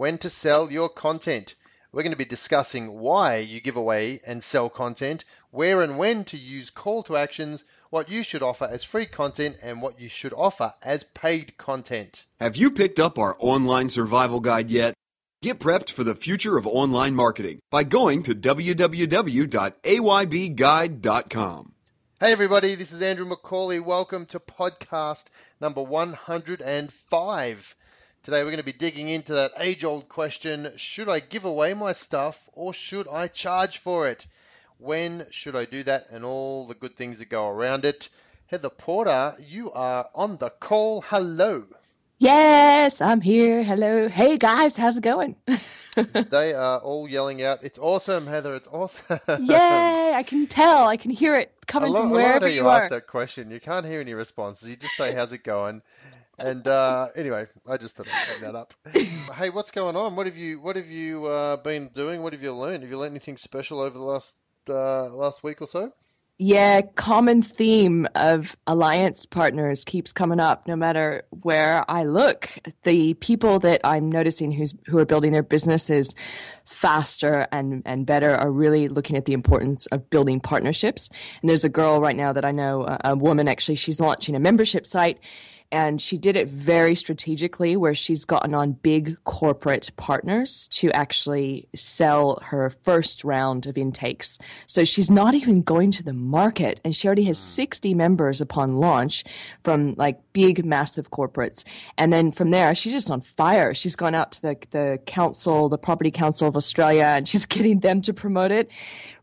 when to sell your content. We're going to be discussing why you give away and sell content, where and when to use call to actions, what you should offer as free content, and what you should offer as paid content. Have you picked up our online survival guide yet? Get prepped for the future of online marketing by going to www.aybguide.com. Hey everybody, this is Andrew McCauley. Welcome to podcast number 105. Today we're going to be digging into that age old question should I give away my stuff or should I charge for it? When should I do that and all the good things that go around it? Heather Porter, you are on the call. Hello. Yes, I'm here. Hello. Hey guys, how's it going? they are all yelling out, It's awesome, Heather. It's awesome. Yay, I can tell. I can hear it coming love, from wherever you, you are. ask that question. You can't hear any responses. You just say, How's it going? And uh, anyway, I just thought I'd bring that up. hey, what's going on? What have you What have you uh, been doing? What have you learned? Have you learned anything special over the last uh, last week or so? Yeah, common theme of alliance partners keeps coming up no matter where I look. The people that I'm noticing who's who are building their businesses faster and, and better are really looking at the importance of building partnerships. And there's a girl right now that I know, a, a woman actually, she's launching a membership site and she did it very strategically where she's gotten on big corporate partners to actually sell her first round of intakes. So she's not even going to the market and she already has hmm. 60 members upon launch from like big massive corporates. And then from there she's just on fire. She's gone out to the the council, the property council of Australia and she's getting them to promote it.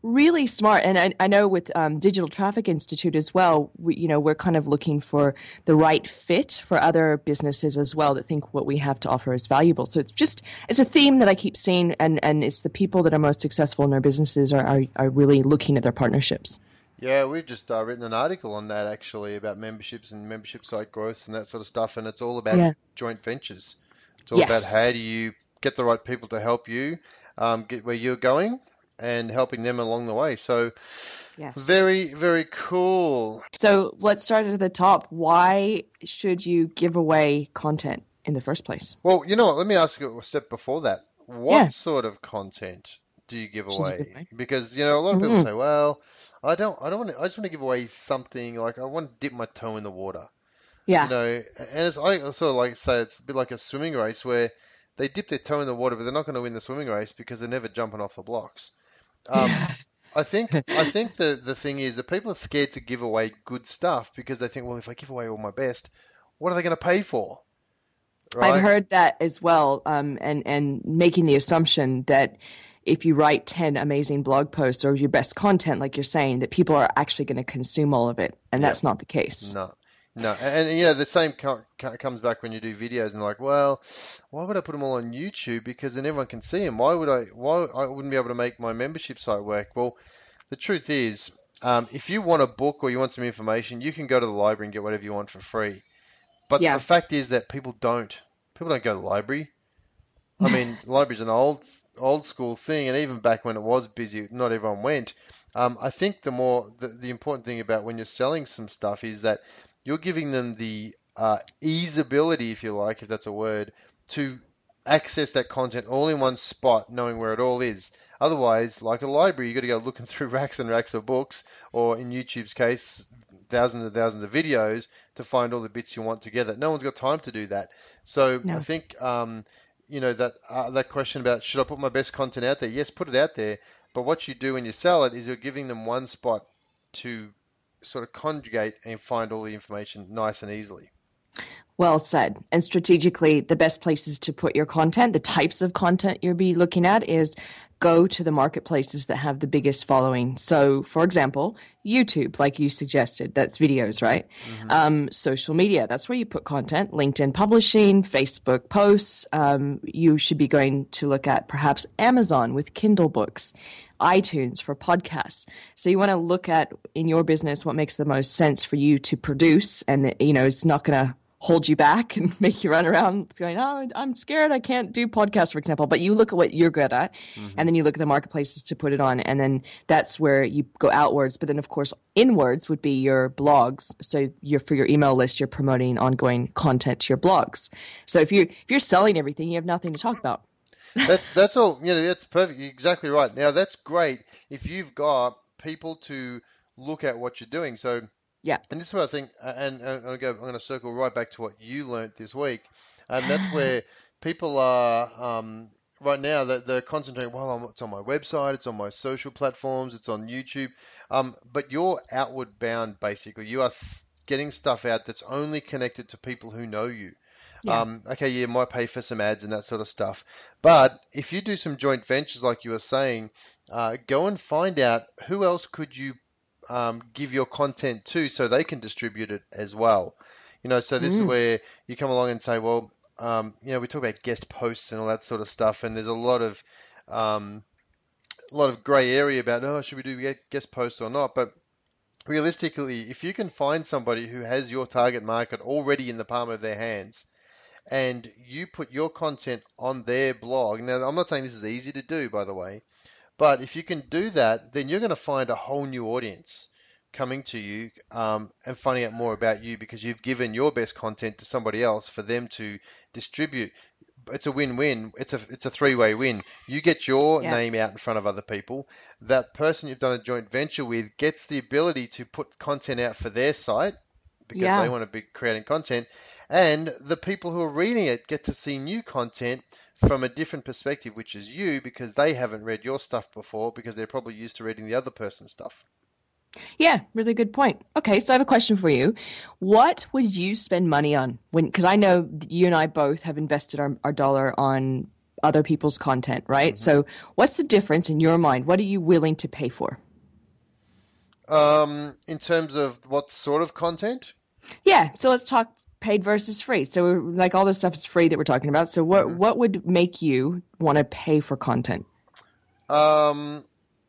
Really smart. And I, I know with um, Digital Traffic Institute as well, we, you know, we're kind of looking for the right fit for other businesses as well that think what we have to offer is valuable. So it's just it's a theme that I keep seeing, and and it's the people that are most successful in their businesses are are, are really looking at their partnerships. Yeah, we've just uh, written an article on that actually about memberships and membership site growth and that sort of stuff, and it's all about Yeah. joint ventures. It's all about how do you get the right people to help you um, get where you're going and helping them along the way. So Yes. very, very cool. So let's start at the top. Why should you give away content in the first place? Well, you know what? Let me ask you a step before that. What Yeah. sort of content do you give Should you away? give away? Because you know a lot of people Mhm. say, "Well, I don't, I don't want to, I just want to give away something like I want to dip my toe in the water." Yeah. You know, and it's I sort of like say it's a bit like a swimming race where they dip their toe in the water, but they're not going to win the swimming race because they're never jumping off the blocks. Um, I think I think the the thing is that people are scared to give away good stuff because they think, well, if I give away all my best, what are they going to pay for? Right? I've heard that as well, um, and and making the assumption that if you write ten amazing blog posts or your best content, like you're saying, that people are actually going to consume all of it, and that's not the case. No, no, and, and, you know the same co- co- comes back when you do videos and like, well, why would I put them all on YouTube? Because then everyone can see them. Why would I? Why I wouldn't be able to make my membership site work? Well, the truth is, um, if you want a book or you want some information, you can go to the library and get whatever you want for free. But Yeah. the fact is that people don't. People don't go to the library. I mean, library's an old old school thing, and even back when it was busy, not everyone went. Um, I think the more the, the important thing about when you're selling some stuff is that you're giving them the uh, easeability, if you like, if that's a word, to access that content all in one spot, knowing where it all is. Otherwise, like a library, you've got to go looking through racks and racks of books, or in YouTube's case, thousands and thousands of videos to find all the bits you want together. No one's got time to do that. So No. I think um, you know that uh, that question about should I put my best content out there? Yes, put it out there. But what you do when you sell it is you're giving them one spot to sort of conjugate and find all the information nice and easily. Well said. And strategically, the best places to put your content, the types of content you'll be looking at is go to the marketplaces that have the biggest following. So, for example, YouTube, like you suggested, that's videos, right? Mm-hmm. Um, social media, that's where you put content. LinkedIn publishing, Facebook posts. Um, you should be going to look at perhaps Amazon with Kindle books. iTunes for podcasts. So you want to look at in your business what makes the most sense for you to produce, and you know it's not going to hold you back and make you run around going, oh, I'm scared. I can't do podcasts, for example. But you look at what you're good at, mm-hmm. and then you look at the marketplaces to put it on, and then that's where you go outwards. But then, of course, inwards would be your blogs. So you're for your email list, you're promoting ongoing content to your blogs. So if you if you're selling everything, you have nothing to talk about. That, that's all. You know, that's perfect. You're exactly right. Now that's great if you've got people to look at what you're doing. So yeah. And this is what I think, and, and I'm going to circle right back to what you learnt this week, and that's where people are um, right now. They're, they're concentrating. Well, it's on my website, it's on my social platforms, it's on YouTube, um, but you're outward bound basically. You are getting stuff out that's only connected to people who know you. Yeah. Um, okay, you might pay for some ads and that sort of stuff. But if you do some joint ventures, like you were saying, uh, go and find out who else could you um, give your content to so they can distribute it as well. You know, so this mm. is where you come along and say, well, um, you know, we talk about guest posts and all that sort of stuff, and there's a lot of um, a lot of grey area about, oh, should we do guest posts or not? But realistically, if you can find somebody who has your target market already in the palm of their hands, and you put your content on their blog. Now, I'm not saying this is easy to do, by the way, but if you can do that, then you're going to find a whole new audience coming to you um, and finding out more about you because you've given your best content to somebody else for them to distribute. It's a win-win. It's a it's a three-way win. You get your yeah. name out in front of other people. That person you've done a joint venture with gets the ability to put content out for their site because yeah. they want to be creating content, and the people who are reading it get to see new content from a different perspective, which is you, because they haven't read your stuff before because they're probably used to reading the other person's stuff. Yeah, really good point. Okay, so I have a question for you. What would you spend money on when? Because I know you and I both have invested our, our dollar on other people's content, right? Mm-hmm. So, what's the difference in your mind? What are you willing to pay for? Um, in terms of what sort of content? Yeah, so let's talk paid versus free. So like all this stuff is free that we're talking about. So what mm-hmm. what would make you want to pay for content? Um,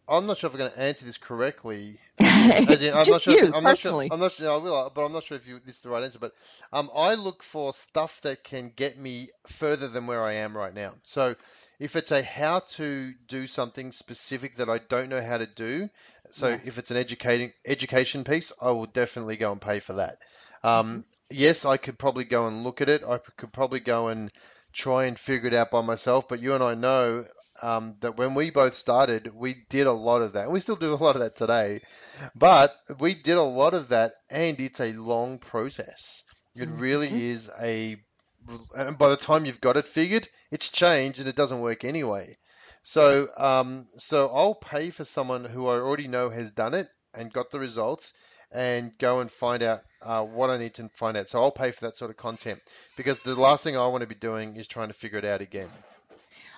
I'm not sure if I'm going to answer this correctly. I'm Just not sure. You, if, I'm personally. not sure. I'm not sure. I will, but I'm not sure if you, this is the right answer. But um, I look for stuff that can get me further than where I am right now. So if it's a how to do something specific that I don't know how to do, so yes. if it's an educating education piece, I will definitely go and pay for that. Um, mm-hmm yes, I could probably go and look at it. I could probably go and try and figure it out by myself. But you and I know um, that when we both started, we did a lot of that. And We still do a lot of that today, but we did a lot of that, and it's a long process. It mm-hmm. really is a. And by the time you've got it figured, it's changed and it doesn't work anyway. So, um, so I'll pay for someone who I already know has done it and got the results, and go and find out uh, what I need to find out. So I'll pay for that sort of content because the last thing I want to be doing is trying to figure it out again.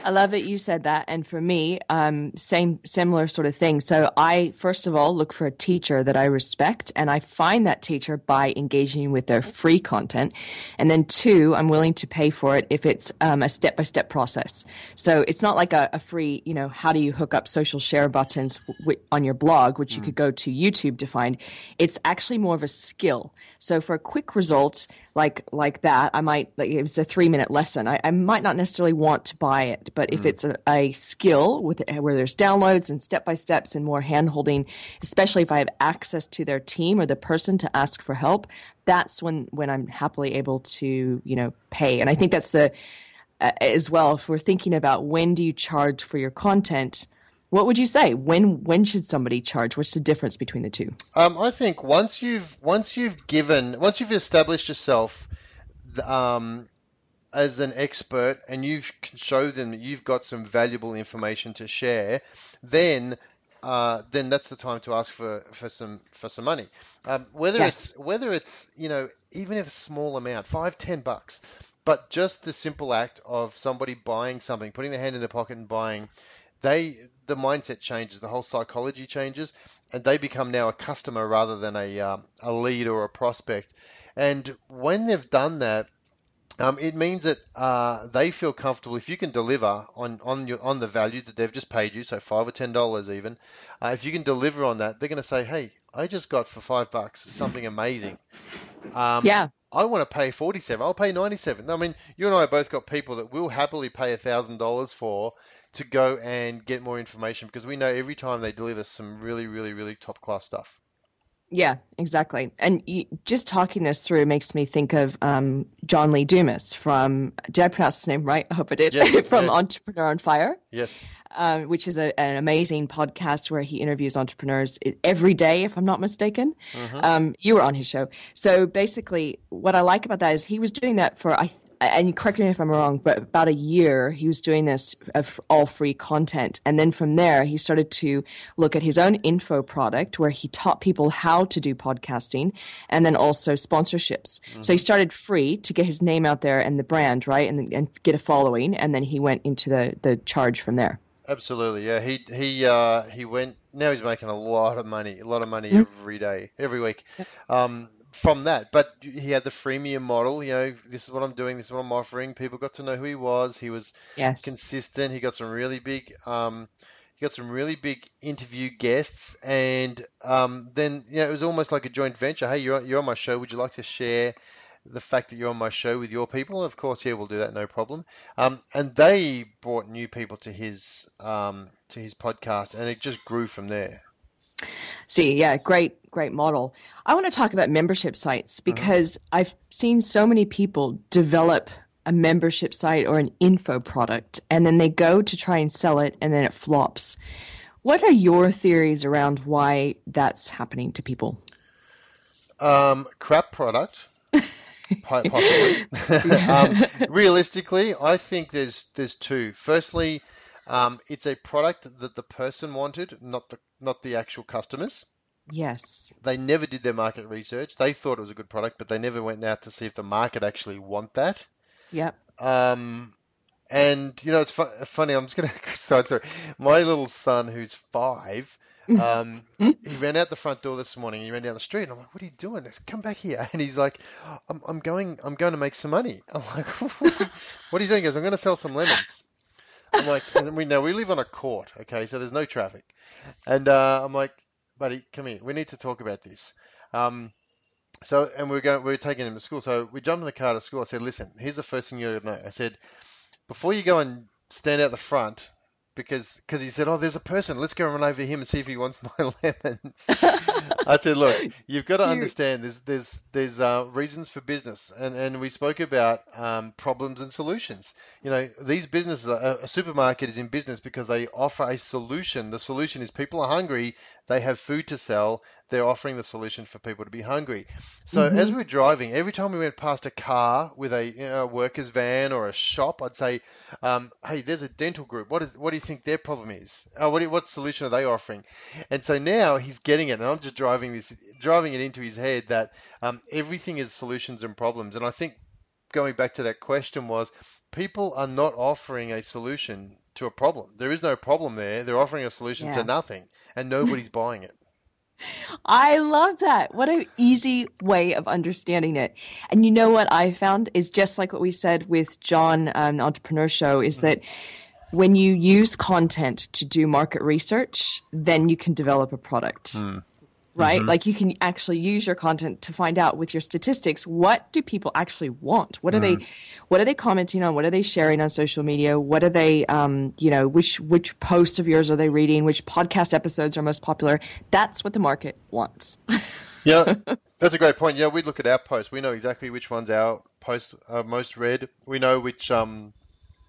I love it you said that. And for me, um, same similar sort of thing. So I first of all look for a teacher that I respect, and I find that teacher by engaging with their free content. And then two, I'm willing to pay for it if it's um, a step by step process. So it's not like a, a, free, you know, how do you hook up social share buttons w- on your blog, which you mm. could go to YouTube to find. It's actually more of a skill. So for a quick results, like like that, I might like if it's a three minute lesson, I, I might not necessarily want to buy it. But if mm. it's a, a, skill with where there's downloads and step by steps and more hand holding, especially if I have access to their team or the person to ask for help, that's when when I'm happily able to you know pay. And I think that's the uh, as well if we're thinking about when do you charge for your content what would you say? When when should somebody charge? What's the difference between the two? Um, I think once you've once you've given once you've established yourself um, as an expert and you can show them that you've got some valuable information to share, then uh, then that's the time to ask for, for some for some money. Um, whether Yes. it's whether it's you know even if a small amount, five ten bucks, but just the simple act of somebody buying something, putting their hand in their pocket and buying, they the mindset changes, the whole psychology changes, and they become now a customer rather than a um, a lead or a prospect. And when they've done that, um, it means that uh, they feel comfortable if you can deliver on on your on the value that they've just paid you, so five or ten dollars even. Uh, if you can deliver on that, they're going to say, "Hey, I just got for five bucks something amazing. Um, Yeah. I want to pay forty-seven. I'll pay ninety-seven. I mean, you and I both got people that will happily pay a thousand dollars for to go and get more information because we know every time they deliver some really, really, really top class stuff. Yeah, exactly. And you, just talking this through makes me think of um, John Lee Dumas from, did I pronounce his name right? I hope I did. Yeah, from yeah. Entrepreneur on Fire, Yes. um, which is a, an amazing podcast where he interviews entrepreneurs every day, if I'm not mistaken. Um, you were on his show. So basically, what I like about that is he was doing that for, I and correct me if I'm wrong, but about a year he was doing this of all free content. And then from there, he started to look at his own info product where he taught people how to do podcasting and then also sponsorships. So he started free to get his name out there and the brand, right? And, and get a following. And then he went into the, the charge from there. Absolutely, yeah. He he uh, he went. Now he's making a lot of money, a lot of money every day, every week, um, from that. But he had the freemium model. You know, this is what I'm doing. This is what I'm offering. People got to know who he was. He was Yes. consistent. He got some really big. Um, he got some really big interview guests, and um, then you know it was almost like a joint venture. Hey, you're on- you're on my show. Would you like to share? the fact that you're on my show with your people. Of course, yeah, we'll do that, no problem. Um, and they brought new people to his um, to his podcast, and it just grew from there. See, yeah, great, great model. I want to talk about membership sites because I've seen so many people develop a membership site or an info product and then they go to try and sell it and then it flops. What are your theories around why that's happening to people? Um, crap product, possibly. um, realistically, I think there's there's two. Firstly, um, it's a product that the person wanted, not the not the actual customers. Yes. They never did their market research. They thought it was a good product, but they never went out to see if the market actually want that. Yep. Um, and you know, it's fu- funny. I'm just gonna side story. My little son, who's five, um, he ran out the front door this morning. He ran down the street, and I'm like, "What are you doing? Come back here!" And he's like, "I'm, I'm going. I'm going to make some money." I'm like, "What are you doing?" He goes, "I'm going to sell some lemons." I'm like, and we know we live on a court, okay, so there's no traffic. And uh, I'm like, buddy, come here. We need to talk about this. Um, so, and we're going, we're taking him to school. So we jumped in the car to school. I said, listen, here's the first thing you got to know. I said, before you go and stand out the front, because because he said, oh, there's a person. Let's go run over him and see if he wants my lemons. I said, look, you've got to understand. There's there's there's uh, reasons for business, and and we spoke about um, problems and solutions. You know, these businesses, a, a supermarket is in business because they offer a solution. The solution is people are hungry. They have food to sell. They're offering the solution for people to be hungry. So as we were driving, every time we went past a car with a, you know, a worker's van or a shop, I'd say, um, "Hey, there's a dental group. What is? What do you think their problem is? Uh, what do, what solution are they offering?" And so now he's getting it, and I'm just driving this, driving it into his head that um, everything is solutions and problems. And I think going back to that question was, people are not offering a solution to a problem. There is no problem there. They're offering a solution Yeah. to nothing, and nobody's buying it. I love that. What an easy way of understanding it. And you know what I found is just like what we said with John, um, the Entrepreneur Show, is that when you use content to do market research, then you can develop a product. Right? Like you can actually use your content to find out with your statistics what do people actually want? What are they what are they commenting on? What are they sharing on social media? What are they um, you know, which which posts of yours are they reading? Which podcast episodes are most popular? That's what the market wants. Yeah, that's a great point. Yeah, we look at our posts. We know exactly which ones our posts are most read. We know which um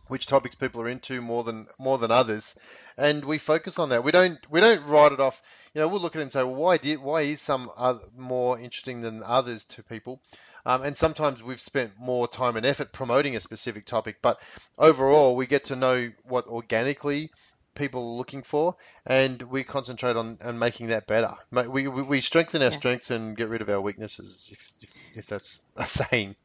which topics people are into more than more than others, and we focus on that. We don't we don't write it off. You know, we'll look at it and say, well, why did why is some more interesting than others to people? Um, and sometimes we've spent more time and effort promoting a specific topic, but overall we get to know what organically people are looking for, and we concentrate on, on making that better. We, we, we strengthen our Yeah. strengths and get rid of our weaknesses, if, if, if that's a saying.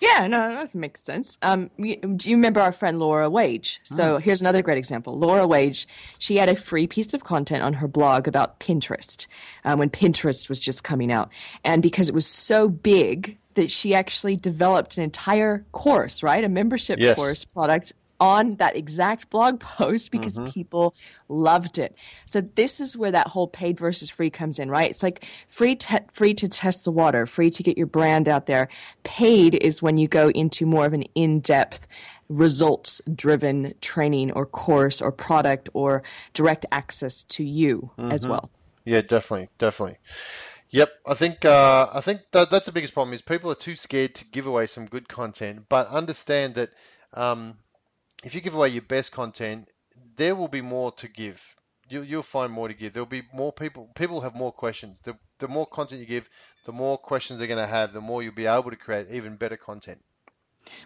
Yeah, no, that makes sense. Um, you- do you remember our friend Laura Wage? So here's another great example. Laura Wage, she had a free piece of content on her blog about Pinterest um, when Pinterest was just coming out, and because it was so big that she actually developed an entire course, right, a membership Yes. course product on that exact blog post because people loved it. So this is where that whole paid versus free comes in, right? It's like free te- free to test the water, free to get your brand out there. Paid is when you go into more of an in-depth results driven training or course or product or direct access to you as well. Yeah, definitely, definitely. Yep, I think uh, I think that that's the biggest problem is people are too scared to give away some good content. But understand that um, if you give away your best content, there will be more to give. You, you'll find more to give. There'll be more people. People have more questions. The, the more content you give, the more questions they're going to have. The more you'll be able to create even better content.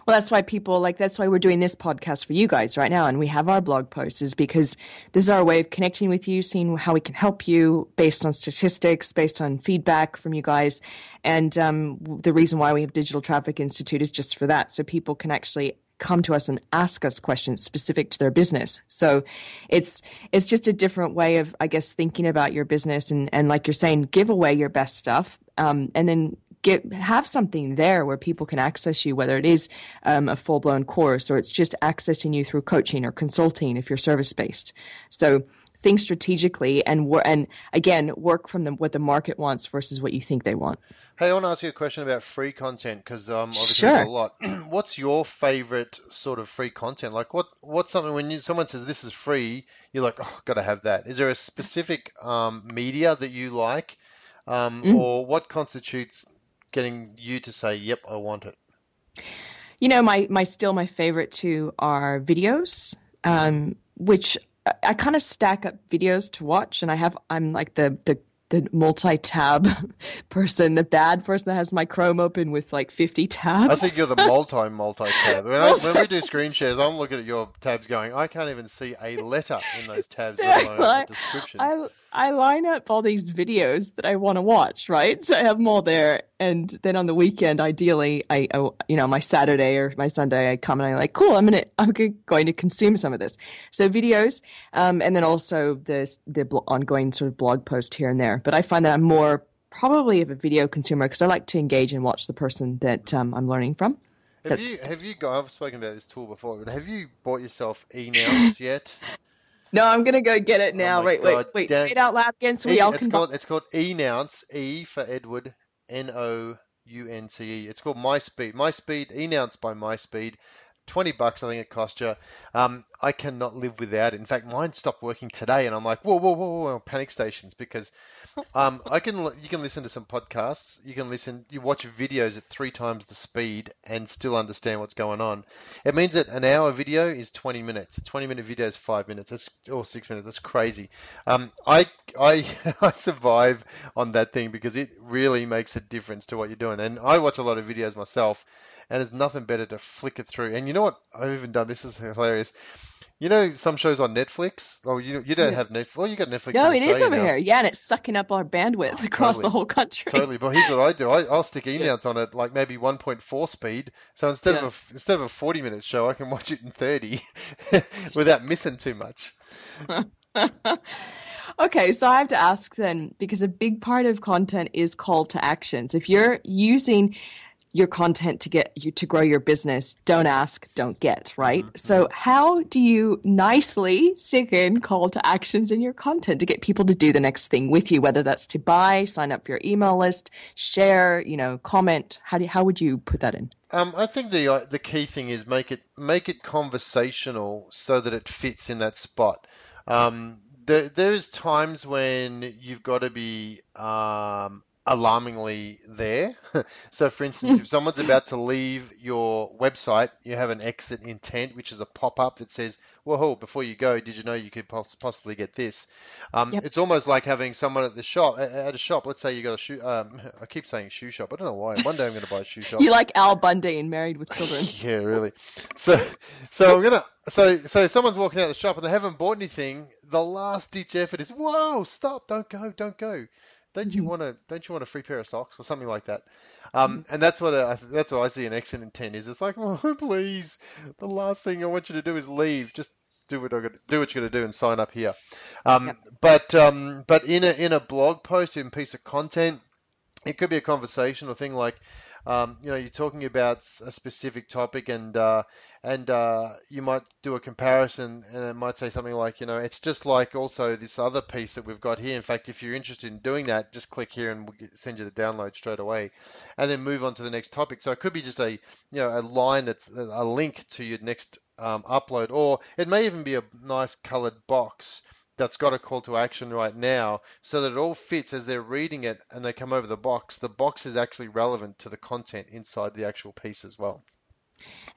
Well, that's why people like that's why we're doing this podcast for you guys right now, and we have our blog posts is because this is our way of connecting with you, seeing how we can help you based on statistics, based on feedback from you guys, and um, the reason why we have Digital Traffic Institute is just for that, so people can actually come to us and ask us questions specific to their business. So it's it's just a different way of I guess thinking about your business and and like you're saying, give away your best stuff, um, and then get have something there where people can access you, whether it is um, a full blown course or it's just accessing you through coaching or consulting if you're service based. So think strategically and wor- and again work from the, what the market wants versus what you think they want. Hey, I want to ask you a question about free content because um, obviously Sure. a lot. What's your favorite sort of free content? Like, what what's something when you, someone says this is free, you're like, oh, got to have that. Is there a specific um, media that you like, um, Mm. or what constitutes getting you to say, yep, I want it? You know, my my still my favorite two are videos, um, which I, I kind of stack up videos to watch, and I have I'm like the the the multi-tab person, the bad person that has my Chrome open with like 50 tabs. I think you're the multi multi tab. When, I, when we do screen shares, I'm looking at your tabs going, I can't even see a letter in those tabs, let alone I, a description. I, I line up all these videos that I want to watch, right? So I have them all there, and then on the weekend, ideally, I, I you know, my Saturday or my Sunday, I come and I'm like, cool, I'm gonna, I'm go- going to consume some of this. So videos, um, and then also the the ongoing sort of blog post here and there. But I find that I'm more probably of a video consumer because I like to engage and watch the person that um, I'm learning from. Have That's- you have you got? I've spoken about this tool before, but have you bought yourself eNounce yet? No, I'm gonna go get it oh now. Oh wait, wait, wait, wait. Say it out loud again, so we e, all it's can. Called, it's called Enounce. E for Edward. N O U N C E. It's called My Speed. My Speed. Enounce by My Speed. 20 bucks, I think it cost you. Um, I cannot live without it. In fact, mine stopped working today, and I'm like, whoa, whoa, whoa, whoa, panic stations because um, I can you can listen to some podcasts, you can listen, you watch videos at three times the speed and still understand what's going on. It means that an hour video is 20 minutes, a 20 minute video is five minutes, that's or six minutes. That's crazy. Um, I I I survive on that thing because it really makes a difference to what you're doing, and I watch a lot of videos myself and there's nothing better to flick it through. And you know what? I've even done this is hilarious. You know some shows on Netflix. Oh, you you don't have Netflix. Well, you got Netflix. No, it is over now. here. Yeah, and it's sucking up our bandwidth oh, across totally. the whole country. Totally, but here's what I do: I, I'll stick eNounce on it like maybe 1.4 speed. So instead Yeah. of a, instead of a 40 minute show, I can watch it in 30 without missing too much. Okay, so I have to ask then, because a big part of content is call to actions. If you're using your content to get you to grow your business, don't ask, don't get, right? So how do you nicely stick in call to actions in your content to get people to do the next thing with you, whether that's to buy, sign up for your email list, share, you know, comment? How do how would you put that in? Um, I think the uh, the key thing is make it make it conversational so that it fits in that spot. Um, there, there's times when you've got to be um, alarmingly there. so, for instance, if someone's about to leave your website, you have an exit intent, which is a pop up that says, Whoa, before you go, did you know you could possibly get this? Um, yep. It's almost like having someone at the shop, at a shop, let's say you got a shoe, um, I keep saying shoe shop. I don't know why. One day I'm going to buy a shoe shop. you like Al Bundy and Married with Children. yeah, really. So, so I'm going to, so, so someone's walking out of the shop and they haven't bought anything. The last ditch effort is, whoa, stop, don't go, don't go don't you mm-hmm. want to don't you want a free pair of socks or something like that um, mm-hmm. and that's what a, that's what I see an exit intent is it's like oh please the last thing I want you to do is leave just do what I do what you're going to do and sign up here um, yep. but um, but in a in a blog post in a piece of content it could be a conversational thing like um, you know, you're talking about a specific topic, and uh, and uh, you might do a comparison, and it might say something like, you know, it's just like also this other piece that we've got here. In fact, if you're interested in doing that, just click here, and we'll send you the download straight away, and then move on to the next topic. So it could be just a you know a line that's a link to your next um, upload, or it may even be a nice colored box that's got a call to action right now so that it all fits as they're reading it and they come over the box. The box is actually relevant to the content inside the actual piece as well.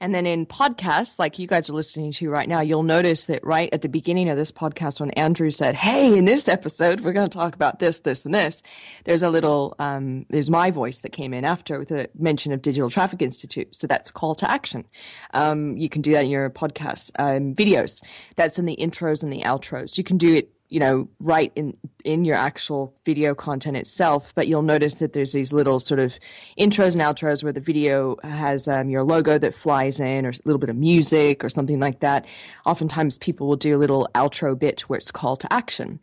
And then in podcasts, like you guys are listening to right now, you'll notice that right at the beginning of this podcast, when Andrew said, Hey, in this episode, we're going to talk about this, this, and this, there's a little, um, there's my voice that came in after with a mention of Digital Traffic Institute. So that's call to action. Um, you can do that in your podcast um, videos. That's in the intros and the outros. You can do it you know right in in your actual video content itself but you'll notice that there's these little sort of intros and outros where the video has um, your logo that flies in or a little bit of music or something like that. Oftentimes people will do a little outro bit where it's call to action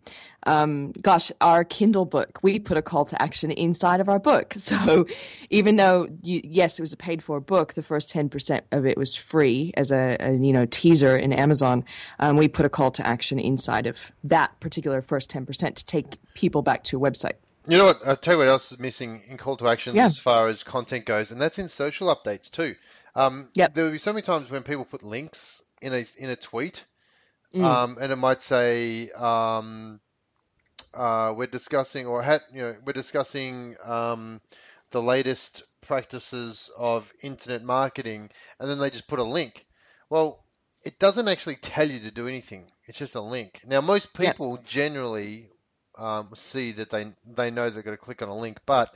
um, gosh, our Kindle book, we put a call to action inside of our book. So even though, you, yes, it was a paid for book, the first 10% of it was free as a, a you know, teaser in Amazon. Um, we put a call to action inside of that particular first 10% to take people back to a website. You know what? I'll tell you what else is missing in call to actions yeah. as far as content goes, and that's in social updates too. Um, yep. There will be so many times when people put links in a in a tweet, mm. um, and it might say, um, uh, we're discussing, or had, you know, we're discussing um, the latest practices of internet marketing, and then they just put a link. Well, it doesn't actually tell you to do anything. It's just a link. Now, most people yep. generally um, see that they they know they're going to click on a link, but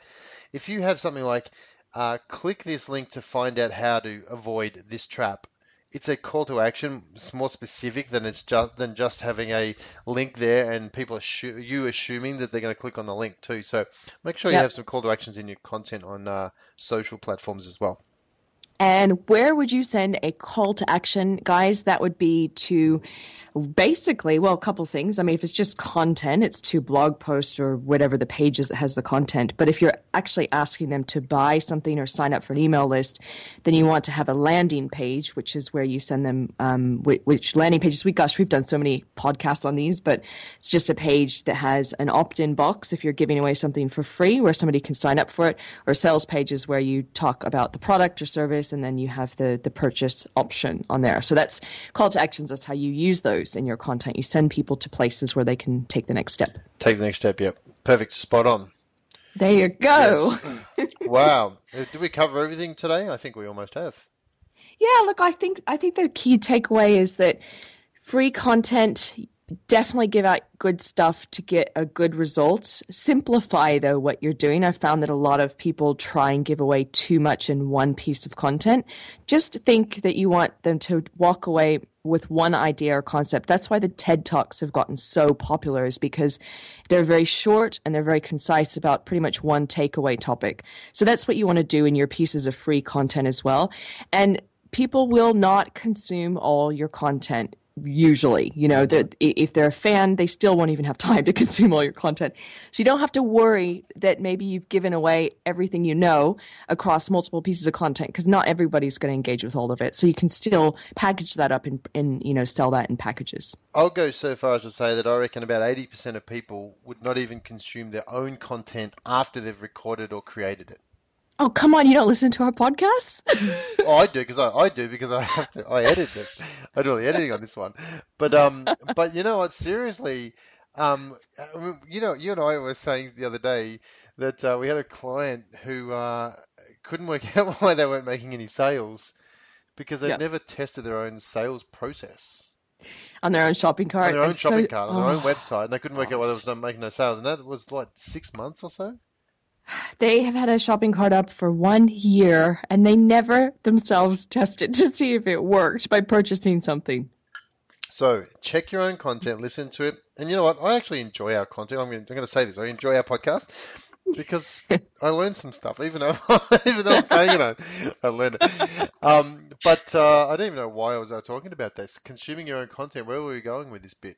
if you have something like uh, click this link to find out how to avoid this trap, it's a call to action. It's more specific than it's just than just having a link there and people assume you assuming that they're going to click on the link too. So make sure yep. you have some call to actions in your content on uh, social platforms as well. And where would you send a call to action, guys? That would be to basically, well, a couple things. I mean, if it's just content, it's to blog post or whatever the pages that has the content. But if you're actually asking them to buy something or sign up for an email list, then you want to have a landing page, which is where you send them, um, which landing pages, we, gosh, we've done so many podcasts on these, but it's just a page that has an opt in box if you're giving away something for free where somebody can sign up for it, or sales pages where you talk about the product or service and then you have the, the purchase option on there. So that's call to actions. That's how you use those in your content. You send people to places where they can take the next step. Take the next step, yep. Perfect. Spot on. There you go. Yeah. wow. Did we cover everything today? I think we almost have. Yeah, look, I think I think the key takeaway is that free content definitely give out good stuff to get a good result. Simplify though what you're doing. I found that a lot of people try and give away too much in one piece of content. Just think that you want them to walk away with one idea or concept. That's why the TED Talks have gotten so popular is because they're very short and they're very concise about pretty much one takeaway topic. So that's what you want to do in your pieces of free content as well. And people will not consume all your content usually you know that if they're a fan they still won't even have time to consume all your content. So you don't have to worry that maybe you've given away everything you know across multiple pieces of content because not everybody's going to engage with all of it. So you can still package that up and, and you know sell that in packages. I'll go so far as to say that i reckon about 80% of people would not even consume their own content after they've recorded or created it Oh come on! You don't listen to our podcasts? oh, I do because I, I do because I I edit it. I do all the editing on this one. But um, but you know what? Seriously, um, you know, you and I were saying the other day that uh, we had a client who uh, couldn't work out why they weren't making any sales because they'd Yeah. never tested their own sales process On their own shopping cart. on their own And so- shopping cart, on their own oh, website, and they couldn't work out why they was not making no sales. And that was like six months or so. They have had a shopping cart up for one year and they never themselves tested to see if it worked by purchasing something. So check your own content, listen to it, and you know what? I actually enjoy our content. I'm going to, say this: I enjoy our podcast because I learned some stuff, even though even though I'm saying it, I, I learned it. Um, but uh, I don't even know why I was talking about this. Consuming your own content. Where were we going with this bit?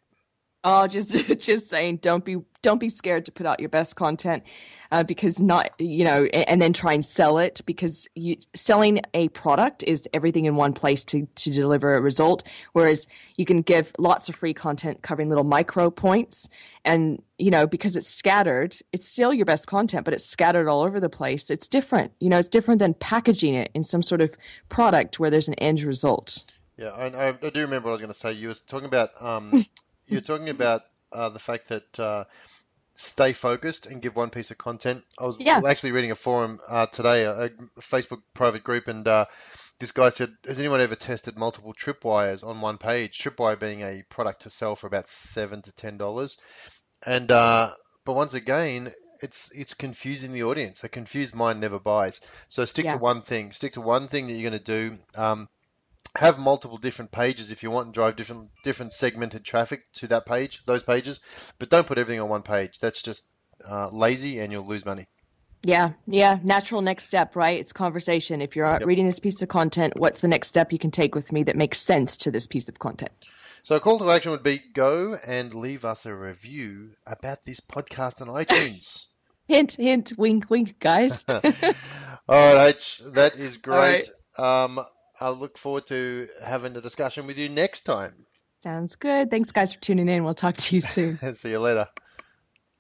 Oh, just just saying, don't be don't be scared to put out your best content, uh, because not you know, and, and then try and sell it because you, selling a product is everything in one place to to deliver a result. Whereas you can give lots of free content covering little micro points, and you know because it's scattered, it's still your best content, but it's scattered all over the place. It's different, you know, it's different than packaging it in some sort of product where there's an end result. Yeah, I, I, I do remember what I was going to say. You were talking about um, you're talking about uh, the fact that uh, stay focused and give one piece of content. I was Yeah. actually reading a forum uh, today, a, a Facebook private group, and uh, this guy said, "Has anyone ever tested multiple tripwires on one page? Tripwire being a product to sell for about seven to ten dollars, and uh, but once again." It's it's confusing the audience. A confused mind never buys. So stick Yeah. to one thing. Stick to one thing that you're going to do. Um, have multiple different pages if you want and drive different different segmented traffic to that page, those pages, but don't put everything on one page. That's just uh, lazy and you'll lose money. Yeah, yeah. Natural next step, right? It's conversation. If you're reading this piece of content, what's the next step you can take with me that makes sense to this piece of content? So a call to action would be go and leave us a review about this podcast on iTunes. Hint, hint, wink, wink, guys. All right, H, that is right. great. Um, I look forward to having a discussion with you next time. Sounds good. Thanks, guys, for tuning in. We'll talk to you soon. See you later.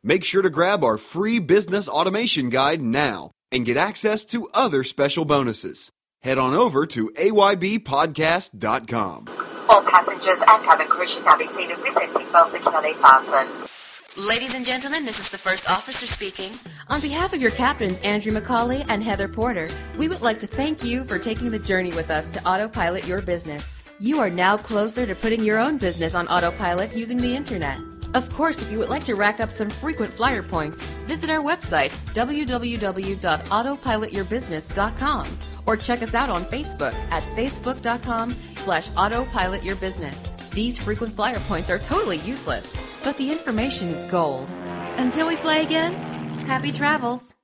Make sure to grab our free business automation guide now and get access to other special bonuses. Head on over to aybbpodcast.com. All passengers and cabin crew should now be seated with their seatbelts securely fastened. Ladies and gentlemen, this is the first officer speaking. On behalf of your captains, Andrew McCauley and Heather Porter, we would like to thank you for taking the journey with us to autopilot your business. You are now closer to putting your own business on autopilot using the internet. Of course, if you would like to rack up some frequent flyer points, visit our website, www.autopilotyourbusiness.com, or check us out on Facebook at facebook.com slash autopilotyourbusiness. These frequent flyer points are totally useless, but the information is gold. Until we fly again, happy travels.